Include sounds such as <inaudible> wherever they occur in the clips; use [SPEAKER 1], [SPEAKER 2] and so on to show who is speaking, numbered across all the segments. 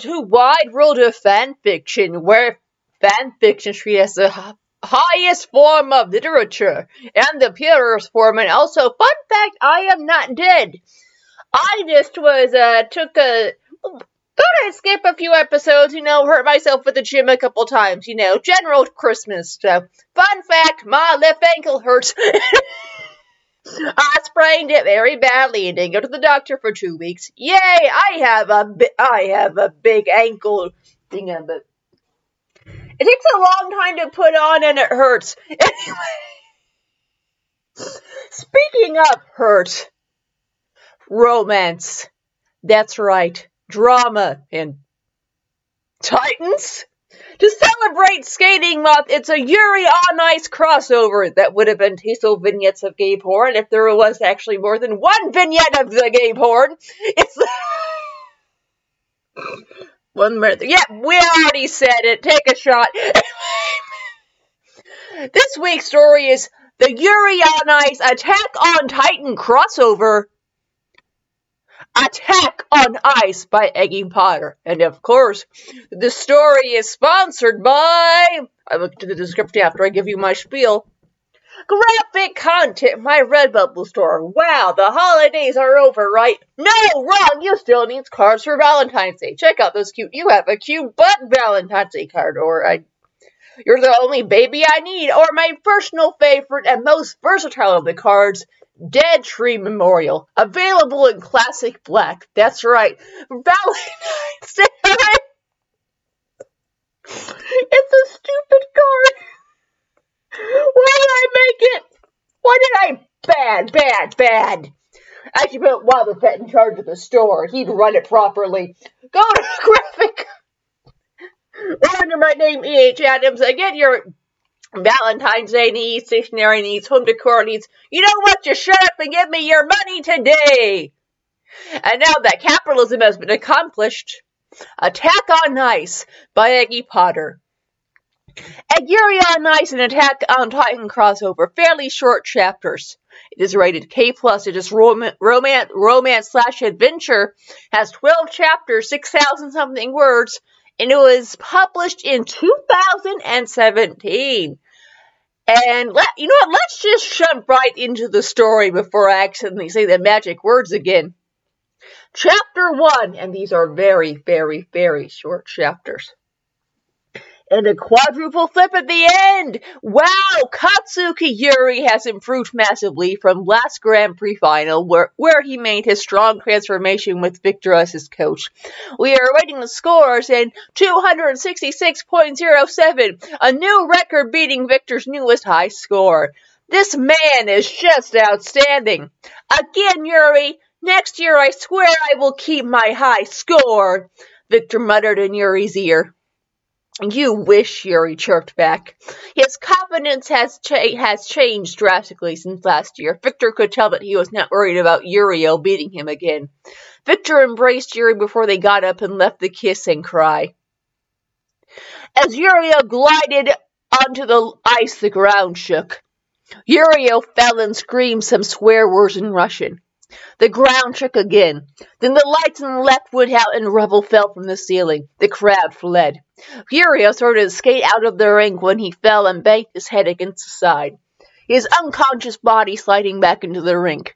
[SPEAKER 1] to Wide World of Fan Fiction, where fan fiction treats the highest form of literature and the purest form. And also, fun fact: I am not dead. I just was uh took a I'd skip a few episodes, you know, hurt myself at the gym a couple times, you know, general Christmas stuff. Fun fact, my left ankle hurts. <laughs> I sprained it very badly and didn't go to the doctor for two weeks. Yay! I have a bi- I have a big ankle thing, but it takes a long time to put on and it hurts. <laughs> Anyway, speaking of hurt, romance. That's right, drama and Titans. To celebrate Skating Month, it's a Yuri on Ice crossover that would have been tasteful vignettes of gay porn if there was actually more than one vignette of the gay porn. It's <laughs> one more. minute. Yeah, we already said it. Take a shot. <laughs> this week's story is the Yuri on Ice Attack on Titan crossover. Attack on Ice by Eggy Potter. And of course, the story is sponsored by. I look to the description after I give you my spiel. Graphic content, my Redbubble store. Wow, the holidays are over, right? No, wrong. You still need cards for Valentine's Day. Check out those cute. You have a cute butt Valentine's Day card, or I. You're the only baby I need, or my personal favorite and most versatile of the cards, Dead Tree Memorial, available in classic black. That's right, Valentine's Day. it's a stupid card. Why did I make it? Why did I? Bad, bad, bad. I should put Wildfett in charge of the store. He'd run it properly. Go to <laughs> graphic. Under my name, E.H. Adams, I get your Valentine's Day needs, stationery needs, home decor needs. You know what? Just shut up and give me your money today. And now that capitalism has been accomplished, Attack on Ice by Eggy Potter. Yuri on Ice and Attack on Titan crossover, fairly short chapters. It is rated K plus. It is rom- romance, romance slash adventure. Has twelve chapters, six thousand something words, and it was published in 2017. And let you know what? Let's just jump right into the story before I accidentally say the magic words again. Chapter one, and these are very, very, very short chapters. And a quadruple flip at the end! Wow! Katsuki Yuri has improved massively from last Grand Prix final, where, where he made his strong transformation with Victor as his coach. We are awaiting the scores in 266.07, a new record beating Victor's newest high score. This man is just outstanding. Again, Yuri, next year I swear I will keep my high score, Victor muttered in Yuri's ear. You wish, Yuri chirped back. His confidence has cha- has changed drastically since last year. Victor could tell that he was not worried about Yurio beating him again. Victor embraced Yuri before they got up and left the kiss and cry. As Yurio glided onto the ice, the ground shook. Yurio fell and screamed some swear words in Russian. The ground shook again. Then the lights on the left went out and rubble fell from the ceiling. The crowd fled. Yurio started to skate out of the rink when he fell and banged his head against the side, his unconscious body sliding back into the rink.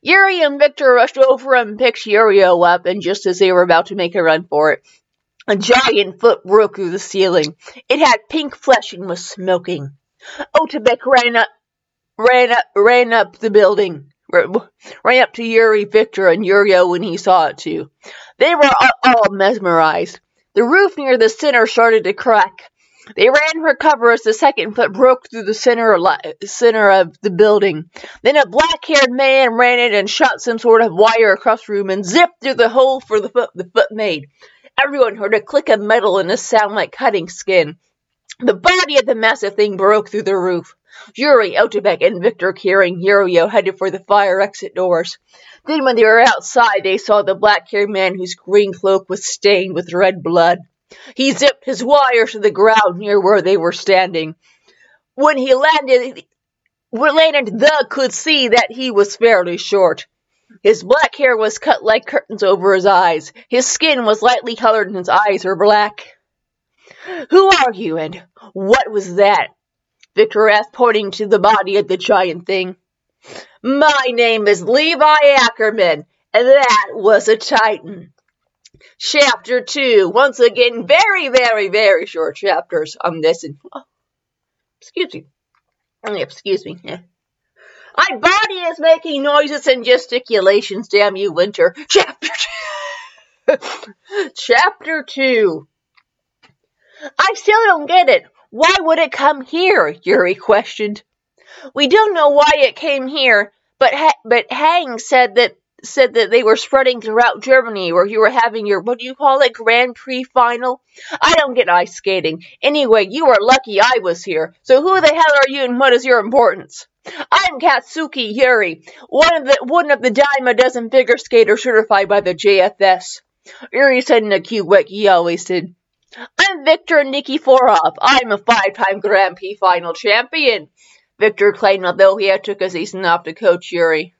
[SPEAKER 1] Yuri and Victor rushed over and picked Yurio up, and just as they were about to make a run for it, a giant foot broke through the ceiling. It had pink flesh and was smoking. Otabek ran up, ran up, ran up the building ran up to Yuri, Victor, and Yurio when he saw it too. They were all mesmerized. The roof near the center started to crack. They ran for cover as the second foot broke through the center, center of the building. Then a black-haired man ran in and shot some sort of wire across the room and zipped through the hole for the foot the foot made. Everyone heard a click of metal and a sound like cutting skin. The body of the massive thing broke through the roof. Yuri, Otabek, and Victor carrying Yurio headed for the fire exit doors. Then when they were outside, they saw the black-haired man whose green cloak was stained with red blood. He zipped his wire to the ground near where they were standing. When he landed, landed, the could see that he was fairly short. His black hair was cut like curtains over his eyes. His skin was lightly colored and his eyes were black. Who are you and what was that? Victor asked, pointing to the body of the giant thing. My name is Levi Ackerman, and that was a Titan. Chapter 2. Once again, very, very, very short chapters on this. And, oh, excuse me. Excuse me. My body is making noises and gesticulations, damn you, Winter. Chapter 2. <laughs> Chapter 2. I still don't get it. Why would it come here? Yuri questioned. We don't know why it came here, but ha- but Hang said that said that they were spreading throughout Germany where you were having your what do you call it Grand Prix final. I don't get ice skating. Anyway, you are lucky I was here. So who the hell are you and what is your importance? I'm Katsuki Yuri, one of the one of the dime a dozen figure skaters certified by the JFS. Yuri said in a cute way he always did. I'm Victor Nikiforov. I'm a five-time Grand Prix final champion. Victor claimed although he had took a season off to coach Yuri.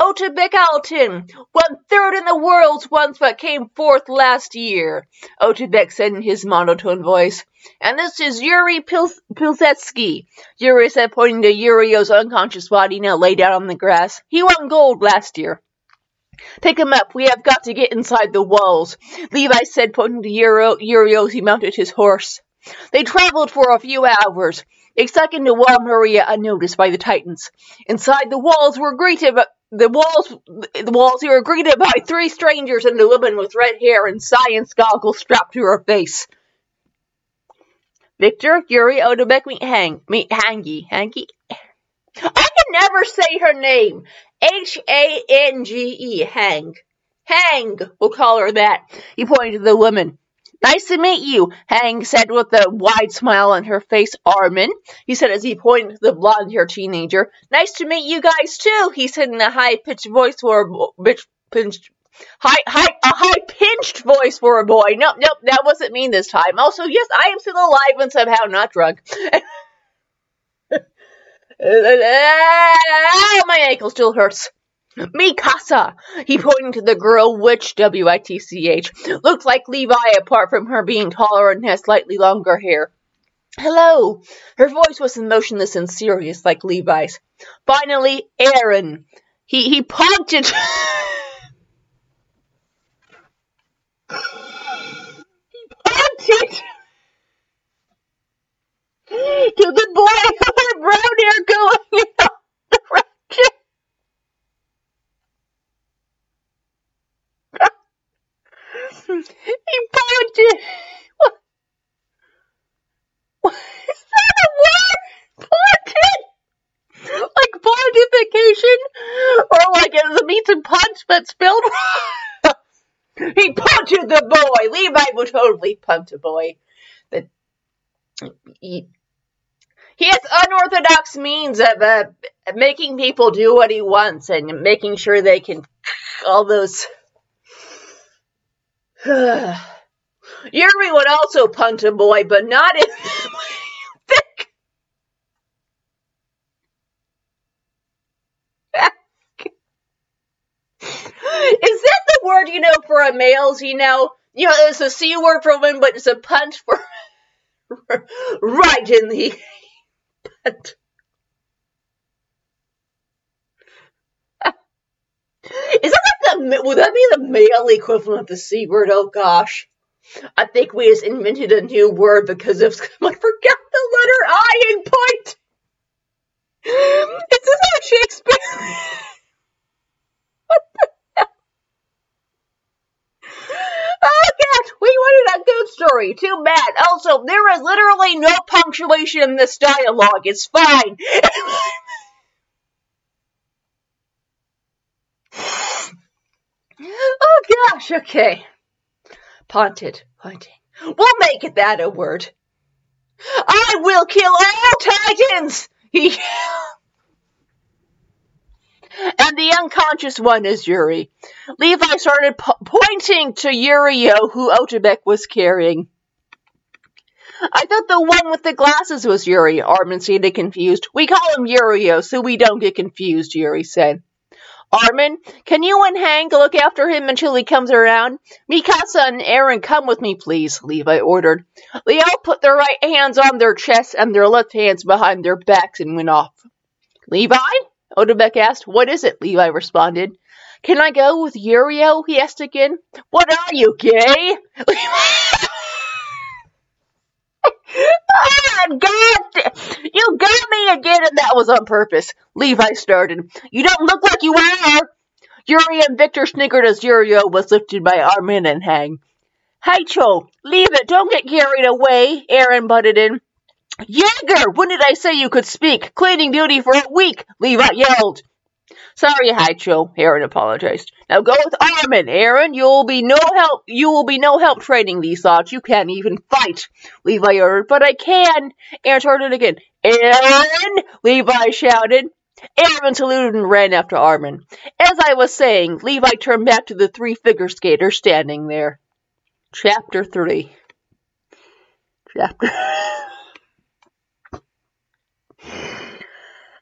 [SPEAKER 1] Otabek Altin, one third in the world's once but came fourth last year, Otabek said in his monotone voice. And this is Yuri Pil- Pilsetsky, Yuri said, pointing to Yurio's unconscious body now laid out on the grass. He won gold last year. Pick him up. We have got to get inside the walls, Levi said, pointing to Yuri, Yurio as he mounted his horse. They traveled for a few hours. They stuck into Wall Maria unnoticed by the Titans. Inside the walls were greeted by the walls the walls were greeted by three strangers and a woman with red hair and science goggles strapped to her face. Victor, Yuri, Odebek, meet Hang meet Hangi. Hangi? I can never say her name. H A N G E Hang. Hang, we'll call her that. He pointed to the woman. Nice to meet you, Hang said with a wide smile on her face. Armin, he said as he pointed to the blonde haired teenager. Nice to meet you guys too, he said in a high pitched voice for a bitch pinched high high a high pinched voice for a boy. Nope, nope, that wasn't me this time. Also, yes, I am still alive and somehow not drunk. <laughs> Ah, my ankle still hurts. Mikasa! He pointed to the girl, which, W-I-T-C-H, looked like Levi apart from her being taller and has slightly longer hair. Hello! Her voice was emotionless and serious like Levi's. Finally, Eren. He, he punted. <laughs> he punted to the boy <laughs> with brown hair going in the direction. <laughs> he pointed. What? what is that a word? Pointed? Like pontification? Or like it means a punch but spelled wrong? <laughs> he punted the boy. Levi would totally punch a boy. That he, has unorthodox means of uh, making people do what he wants and making sure they can <sighs> all those <sighs> Yuri would also punt a boy, but not in. <laughs> Is that the word you know for a males? You know, you know, it's a c word for women, but it's a punt for <laughs> right in the punt. Is that the would that be the male equivalent of the c word? Oh gosh, I think we just invented a new word because of <laughs> I forgot the letter I in point. Is how Shakespeare? <laughs> Oh gosh, we wanted story. Too bad. Also, there is literally no punctuation in this dialogue. It's fine. <laughs> oh gosh, okay. Ponted, pointing. We'll make it that a word. I will kill all titans! He <laughs> and the unconscious one is Yuri. Levi started po- pointing to Yurio, who Otabek was carrying. I thought the one with the glasses was Yuri, Armin seemed confused. We call him Yurio, so we don't get confused, Yuri said. Armin, can you and Hank look after him until he comes around? Mikasa and Eren, come with me, please, Levi ordered. They all put their right hands on their chests and their left hands behind their backs and went off. Levi? Odabek asked. What is it? Levi responded. Can I go with Yurio? He asked again. What are you, gay? <laughs> ah, God! You got me again, and that was on purpose. Levi started. You don't look like you are. Yuri and Victor snickered as Yurio was lifted by Armin and Hang. Cho, leave it. Don't get carried away, Eren butted in. Jaeger, when did I say you could speak? Cleaning duty for a week, Levi yelled. Sorry, Heichou, Eren apologized. Now go with Armin, Eren. You'll be no help. You will be no help training these thoughts. You can't even fight. Levi ordered, but I can. Eren started again. Eren! Levi shouted. Eren saluted and ran after Armin. As I was saying, Levi turned back to the three figure skaters standing there. Chapter 3. Chapter. <laughs>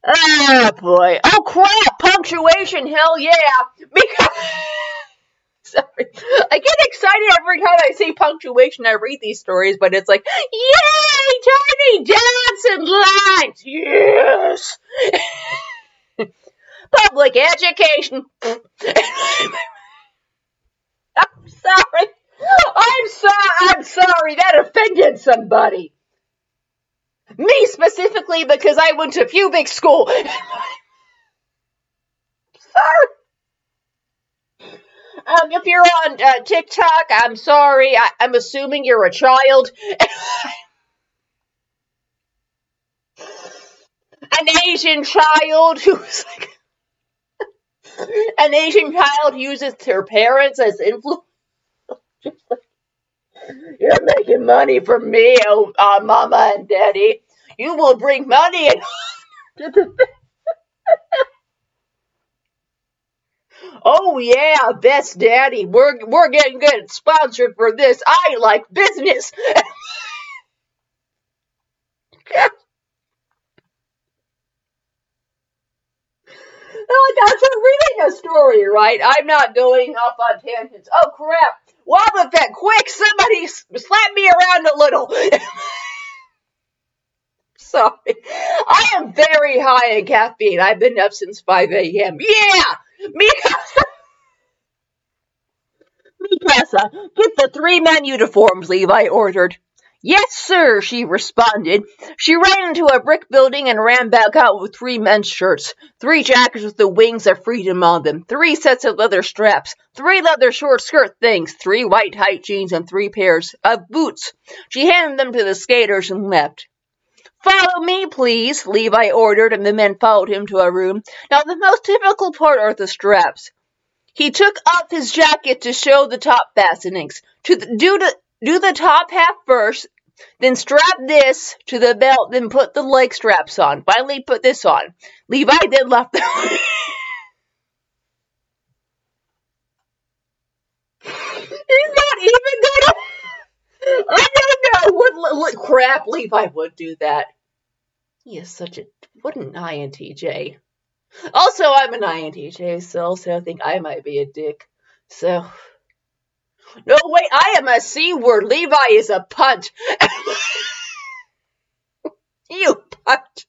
[SPEAKER 1] Oh boy. Oh crap! Punctuation, hell yeah! Because <laughs> sorry. I get excited every time I see punctuation. I read these stories, but it's like, yay! Tiny dancing lines! Yes! <laughs> Public education. <laughs> I'm sorry. I'm sorry. I'm sorry. That offended somebody. Me specifically because I went to pubic school. sorry. Um, if you're on uh, TikTok, I'm sorry. I- am assuming you're a child. <laughs> An Asian child who's like. <laughs> An Asian child uses their parents as influence. <laughs> You're making money for me, oh, uh, Mama and Daddy. You will bring money and. <laughs> <laughs> oh yeah, best daddy. We're we're getting good sponsored for this. I like business. <laughs> Oh, that's a reading a story, right? I'm not going off on tangents. Oh crap! Wobble that quick! Somebody slap me around a little. <laughs> Sorry. I am very high in caffeine. I've been up since 5 a.m. Yeah! Mikasa! <laughs> Mikasa, get the three men uniforms, Levi ordered. Yes, sir, she responded. She ran into a brick building and ran back out with three men's shirts, three jackets with the wings of freedom on them, three sets of leather straps, three leather short skirt things, three white tight jeans, and three pairs of boots. She handed them to the skaters and left. Follow me, please, Levi ordered, and the men followed him to a room. Now, the most difficult part are the straps. He took off his jacket to show the top fastenings. To the, do, the, do the top half first, then strap this to the belt, then put the leg straps on. Finally, put this on. Levi then left the. <laughs> He's not even gonna. <laughs> I don't know what, what crap Levi would do that. He is such a what an INTJ. Also, I'm an INTJ, so also I think I might be a dick. So no, wait, I am a C word. Levi is a punt. <laughs> you punt.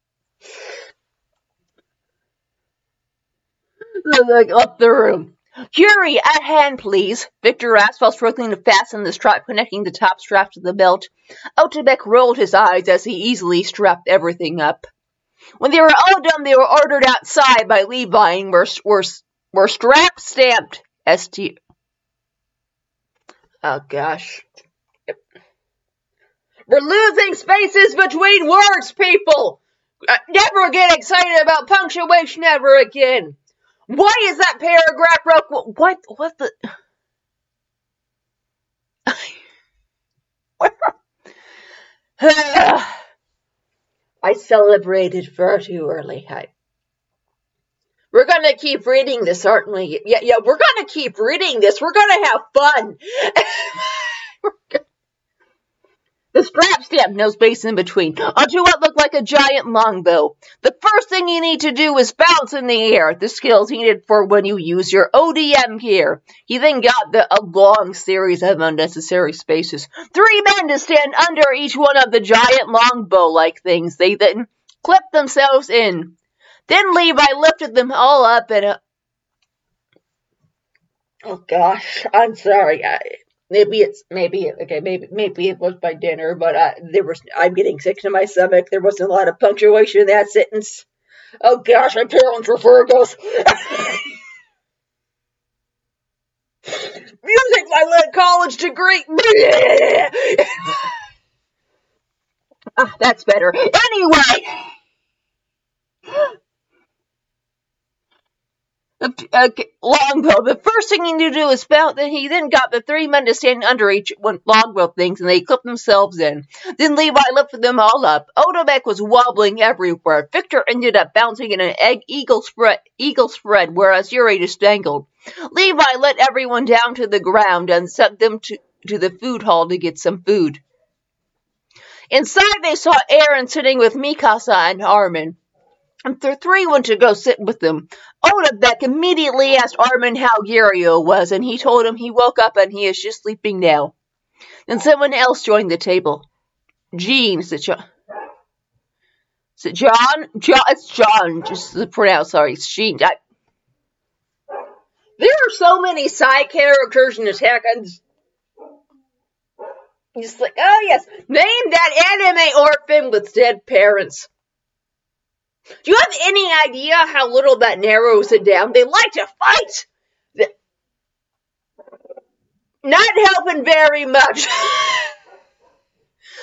[SPEAKER 1] Like up the room. Yuri, a hand, please. Victor asked while struggling to fasten the strap connecting the top strap to the belt. Otterbeck rolled his eyes as he easily strapped everything up. When they were all done, they were ordered outside by Levi and were, were, were strap stamped ST, Oh gosh. We're losing spaces between words, people! Uh, never get excited about punctuation ever again! Why is that paragraph broke? What? What the? <sighs> <sighs> I celebrated far too early. I we're going to keep reading this, aren't we? Yeah, yeah, we're going to keep reading this. We're going to have fun. <laughs> The strap stamp, no space in between, onto what looked like a giant longbow. The first thing you need to do is bounce in the air, the skills needed for when you use your ODM gear. He then got the, a long series of unnecessary spaces. Three men to stand under each one of the giant longbow-like things. They then clip themselves in. Then Levi lifted them all up and... Uh, oh gosh, I'm sorry. I, maybe it's maybe okay maybe maybe it was by dinner but uh, there was i'm getting sick to my stomach. There wasn't a lot of punctuation in that sentence. Oh gosh my parents were virgos <laughs> music my led college degree. <laughs> Ah, that's better. Anyway Okay, longbow. The first thing he knew to do was spout. Then he then got the three men to stand under each one longbow things, and they clipped themselves in. Then Levi lifted them all up. Odobek was wobbling everywhere. Victor ended up bouncing in an egg eagle spread, eagle spread, whereas Yuri just dangled. Levi let everyone down to the ground and sent them to, to the food hall to get some food. Inside, they saw Eren sitting with Mikasa and Armin. And the three went to go sit with them. Odabek immediately asked Armin how Yurio was, and he told him he woke up and he is just sleeping now. Then someone else joined the table. Jean, said John. Said John? John, it's John, just to pronounce, sorry, it's Jean. I, there are so many side characters in Attack on He's like, oh yes, name that anime orphan with dead parents. Do you have any idea how little that narrows it down? They like to fight! Not helping very much. <laughs>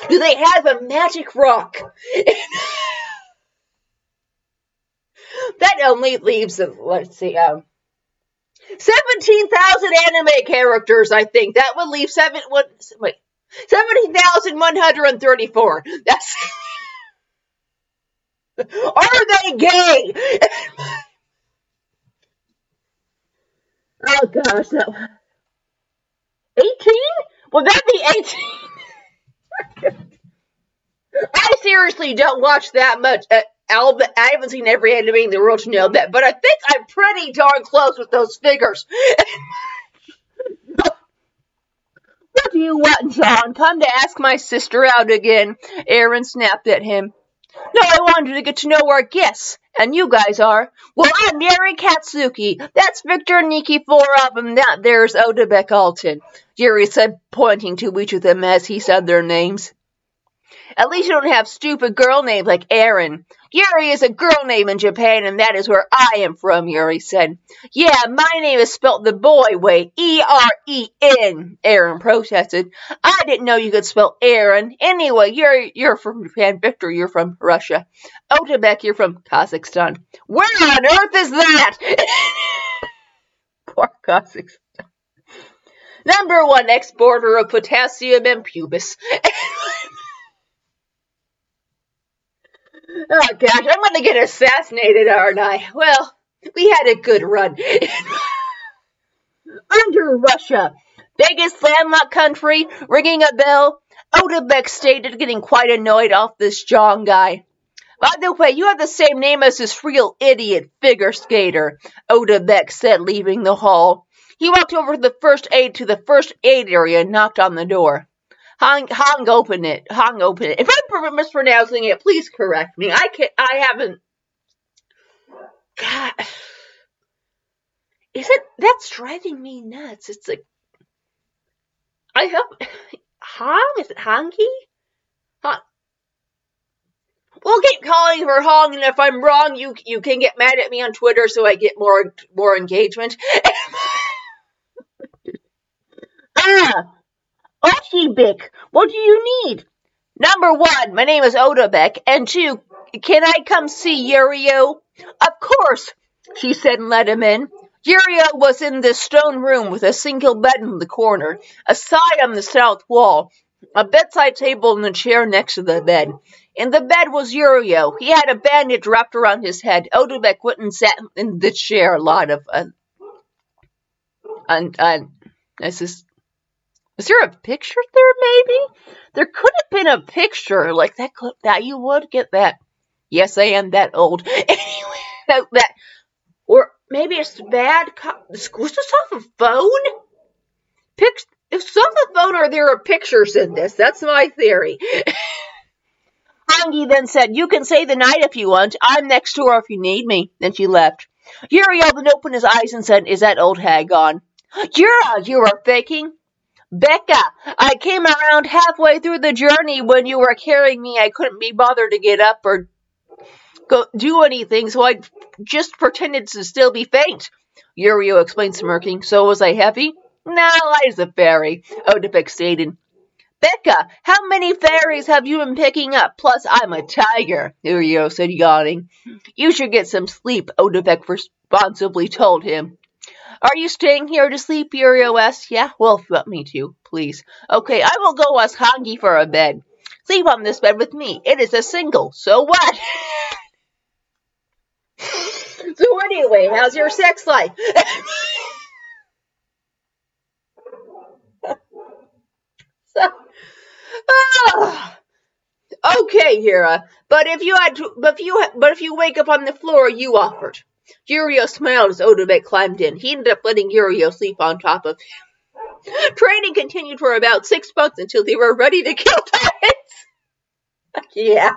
[SPEAKER 1] Do they have a magic rock? <laughs> that only leaves, let's see, um, 17,000 anime characters, I think. That would leave seven, wait, 17,134. That's. <laughs> Are they gay? oh gosh, no. 18? Will that be 18? I seriously don't watch that much. Uh, I haven't seen every anime in the world to know that, but I think I'm pretty darn close with those figures. what do you want, John? Come to ask my sister out again. Eren snapped at him. No, I wanted to get to know our guests, and you guys are. Well, I'm Mary Katsuki. That's Victor Nikiforov, and that there's Odebek Altin, Jerry said, pointing to each of them as he said their names. At least you don't have stupid girl names like Eren. Yuri is a girl name in Japan, and that is where I am from, Yuri said. Yeah, my name is spelt the boy way, E-R-E-N, Eren protested. I didn't know you could spell Aaron. Anyway, you're, you're from Japan. Victor, you're from Russia. Otabek, you're from Kazakhstan. Where on earth is that? <laughs> Poor Kazakhstan. Number one exporter of potassium and pubis. <laughs> Oh gosh, I'm gonna get assassinated, aren't I? Well, we had a good run. <laughs> Under Russia, biggest landlocked country, ringing a bell. Odebek stated, getting quite annoyed off this John guy. By the way, you have the same name as this real idiot figure skater, Odebek said, leaving the hall. He walked over to the first aid to the first aid area and knocked on the door. Hong Hong open it. Hong open it. If I'm mispronouncing it, please correct me. I can not I haven't. God, is it? That's driving me nuts. It's like I hope Hong is it Honky? Hong. We'll keep calling her Hong, and if I'm wrong, you you can get mad at me on Twitter so I get more more engagement. <laughs> ah. Oshibik, what do you need? Number one, my name is Odabek, and two, can I come see Yurio? Of course, she said and let him in. Yurio was in the stone room with a single bed in the corner, a side on the south wall, a bedside table and a chair next to the bed. In the bed was Yurio. He had a bandage wrapped around his head. Odubek went and sat in the chair a lot of, uh, and, uh, this is Is there a picture there, maybe? There could have been a picture like that. That you would get that. Yes, I am that old. <laughs> Anyway, that, or maybe it's bad. Co- was this off a phone? Pic- if off a phone, are there are pictures in this? That's my theory. <laughs> Hangi then said, You can stay the night if you want. I'm next door if you need me. Then she left. Yurio then opened his eyes and said, Is that old hag gone? Yura, you are faking. Beka, I came around halfway through the journey when you were carrying me. I couldn't be bothered to get up or go do anything, so I just pretended to still be faint. Yurio explained, smirking. So was I heavy? I was a fairy, Odipek stated. Beka, how many fairies have you been picking up? Plus, I'm a tiger, Yurio said, yawning. You should get some sleep, Odipek responsibly told him. Are you staying here to sleep, asked. Yeah, well, if you want me to, please. Okay, I will go ask Hangi for a bed. Sleep on this bed with me. It is a single, so what? <laughs> so anyway, how's your sex life? <laughs> oh, okay, Hira. But if you had, to, but if you, but if you wake up on the floor, you offered. Yurio smiled as Odobek climbed in. He ended up letting Yurio sleep on top of him. Training continued for about six months until they were ready to kill tyrants. <laughs> yeah.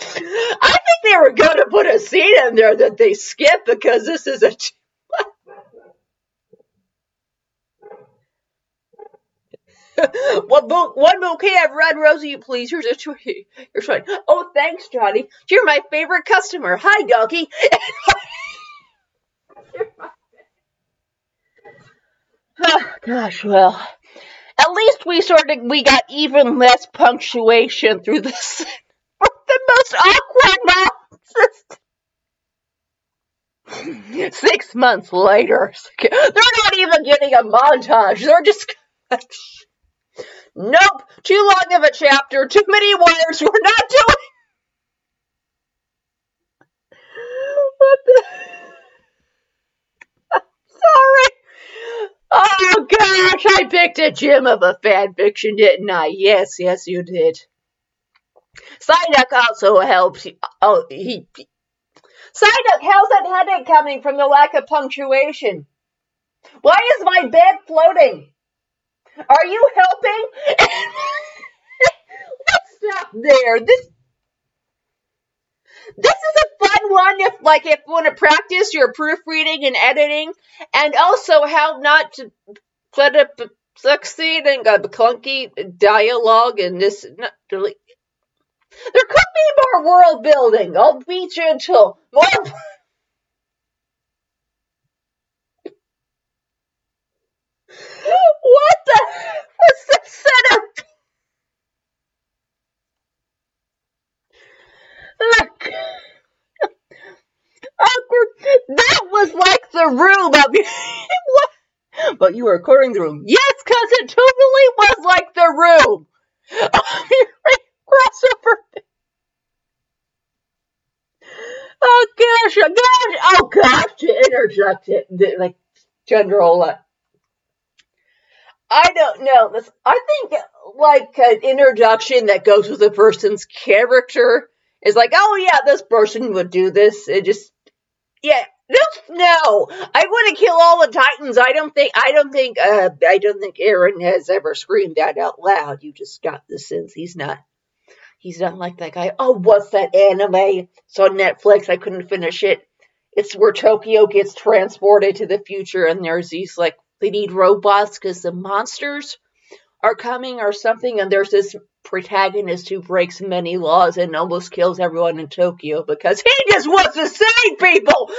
[SPEAKER 1] I think they were going to put a scene in there that they skip because this is a. <laughs> one, bo- one bouquet of read, Rosie, please. Here's a tree. Here's fine. Oh, thanks, Johnny. You're my favorite customer. Hi, doggy. <laughs> <sighs> Gosh, well, at least we sort of we got even less punctuation through this. <laughs> the most awkward nonsense. Six months later, they're not even getting a montage. They're just. Nope, too long of a chapter, too many wires, <laughs> we're not doing. <laughs> What the? <laughs> Sorry. Oh gosh, I picked a gem of a fan fiction, didn't I? Yes, yes, you did. Psyduck also helps. Oh, he. Psyduck, how's that headache coming from the lack of punctuation? Why is my bed floating? Are you helping? <laughs> Let's stop there. This this is a fun one if like if you want to practice your proofreading and editing and also how not to put up succeed and a clunky dialogue and this not really there could be more world building. I'll be gentle. More <laughs> What the? What's the setup? Look. Awkward. That was like the room of what? But you were recording the room. Yes, cause it totally was like the room. Crossover. Oh gosh, oh gosh, oh gosh, to interject it, like general uh, I don't know. This I think like an introduction that goes with a person's character is like, oh yeah, this person would do this. It just yeah. No, no, I want to kill all the titans. I don't think. I don't think. Uh, I don't think Eren has ever screamed that out loud. You just got the sense he's not. He's not like that guy. Oh, what's that anime? It's on Netflix. I couldn't finish it. It's where Tokyo gets transported to the future, and there's these like they need robots because the monsters are coming or something, and there's this protagonist who breaks many laws and almost kills everyone in Tokyo because he just wants to save people. <laughs>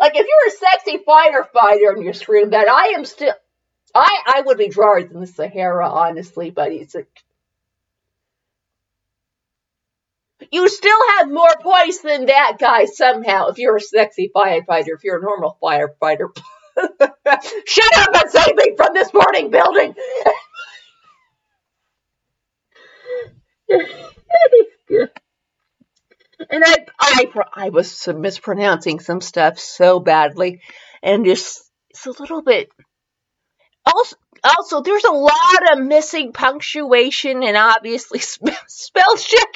[SPEAKER 1] like if you're a sexy fighter fighter and you're screaming that, I am still. I I would be drier than the Sahara, honestly, but it's like You still have more points than that guy somehow if you're a sexy firefighter, if you're a normal firefighter. <laughs> Shut up and save me from this burning building! <laughs> and I, I I was mispronouncing some stuff so badly, and just it's a little bit. Also, also, there's a lot of missing punctuation and obviously <laughs> spell check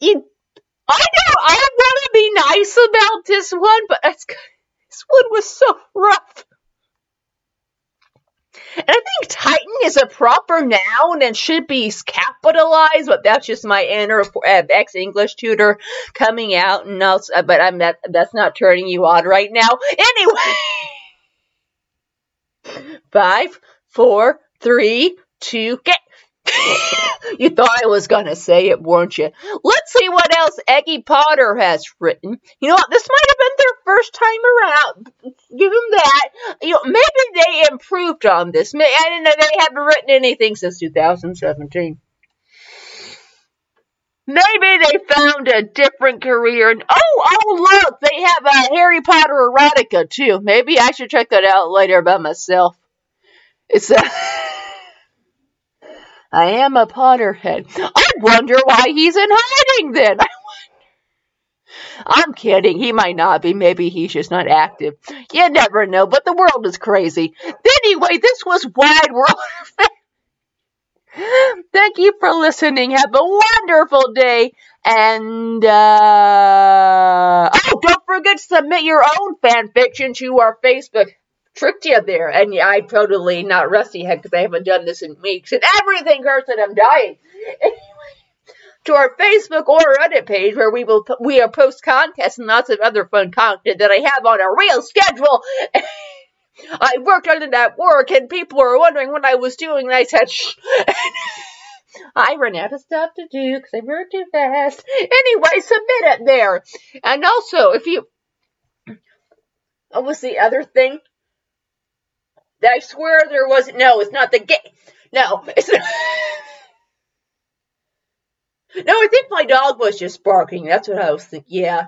[SPEAKER 1] You, I know I want to be nice about this one, but this one was so rough. And I think Titan is a proper noun and should be capitalized, but that's just my inner uh, ex English tutor coming out. And else, uh, but I'm that that's not turning you on right now. Anyway, <laughs> five, four, three, two, get. <laughs> you thought I was gonna say it, weren't you? Let's see what else Eggy Potter has written. You know what? This might have been their first time around. Give them that. You know, maybe they improved on this. I didn't know they haven't written anything since 2017. Maybe they found a different career. And, oh, oh, look, they have a Harry Potter erotica too. Maybe I should check that out later by myself. It's a. <laughs> I am a Potterhead. I wonder why he's in hiding then. I'm kidding. He might not be. Maybe he's just not active. You never know, but the world is crazy. Anyway, this was Wide World <laughs> Thank you for listening. Have a wonderful day. And, uh, oh, don't forget to submit your own fan fiction to our Facebook tricked you there. And yeah, I totally not rusty head because I haven't done this in weeks. And everything hurts and I'm dying. Anyway, to our Facebook or Reddit page where we will we will post contests and lots of other fun content that I have on a real schedule. <laughs> I worked on that at work and people were wondering what I was doing and I said shh. <laughs> I ran out of stuff to do because I worked too fast. Anyway, submit it there. And also, if you. What was the other thing? I swear there was no, it's not the gay. No, it's <laughs> not. no, I think my dog was just barking. That's what I was thinking. Yeah.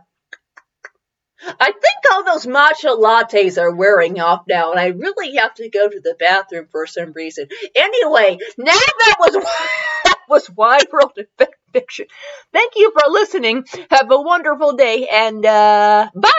[SPEAKER 1] I think all those matcha lattes are wearing off now, and I really have to go to the bathroom for some reason. Anyway, now that was <laughs> that was Wide World of Fiction. Thank you for listening. Have a wonderful day, and uh, bye.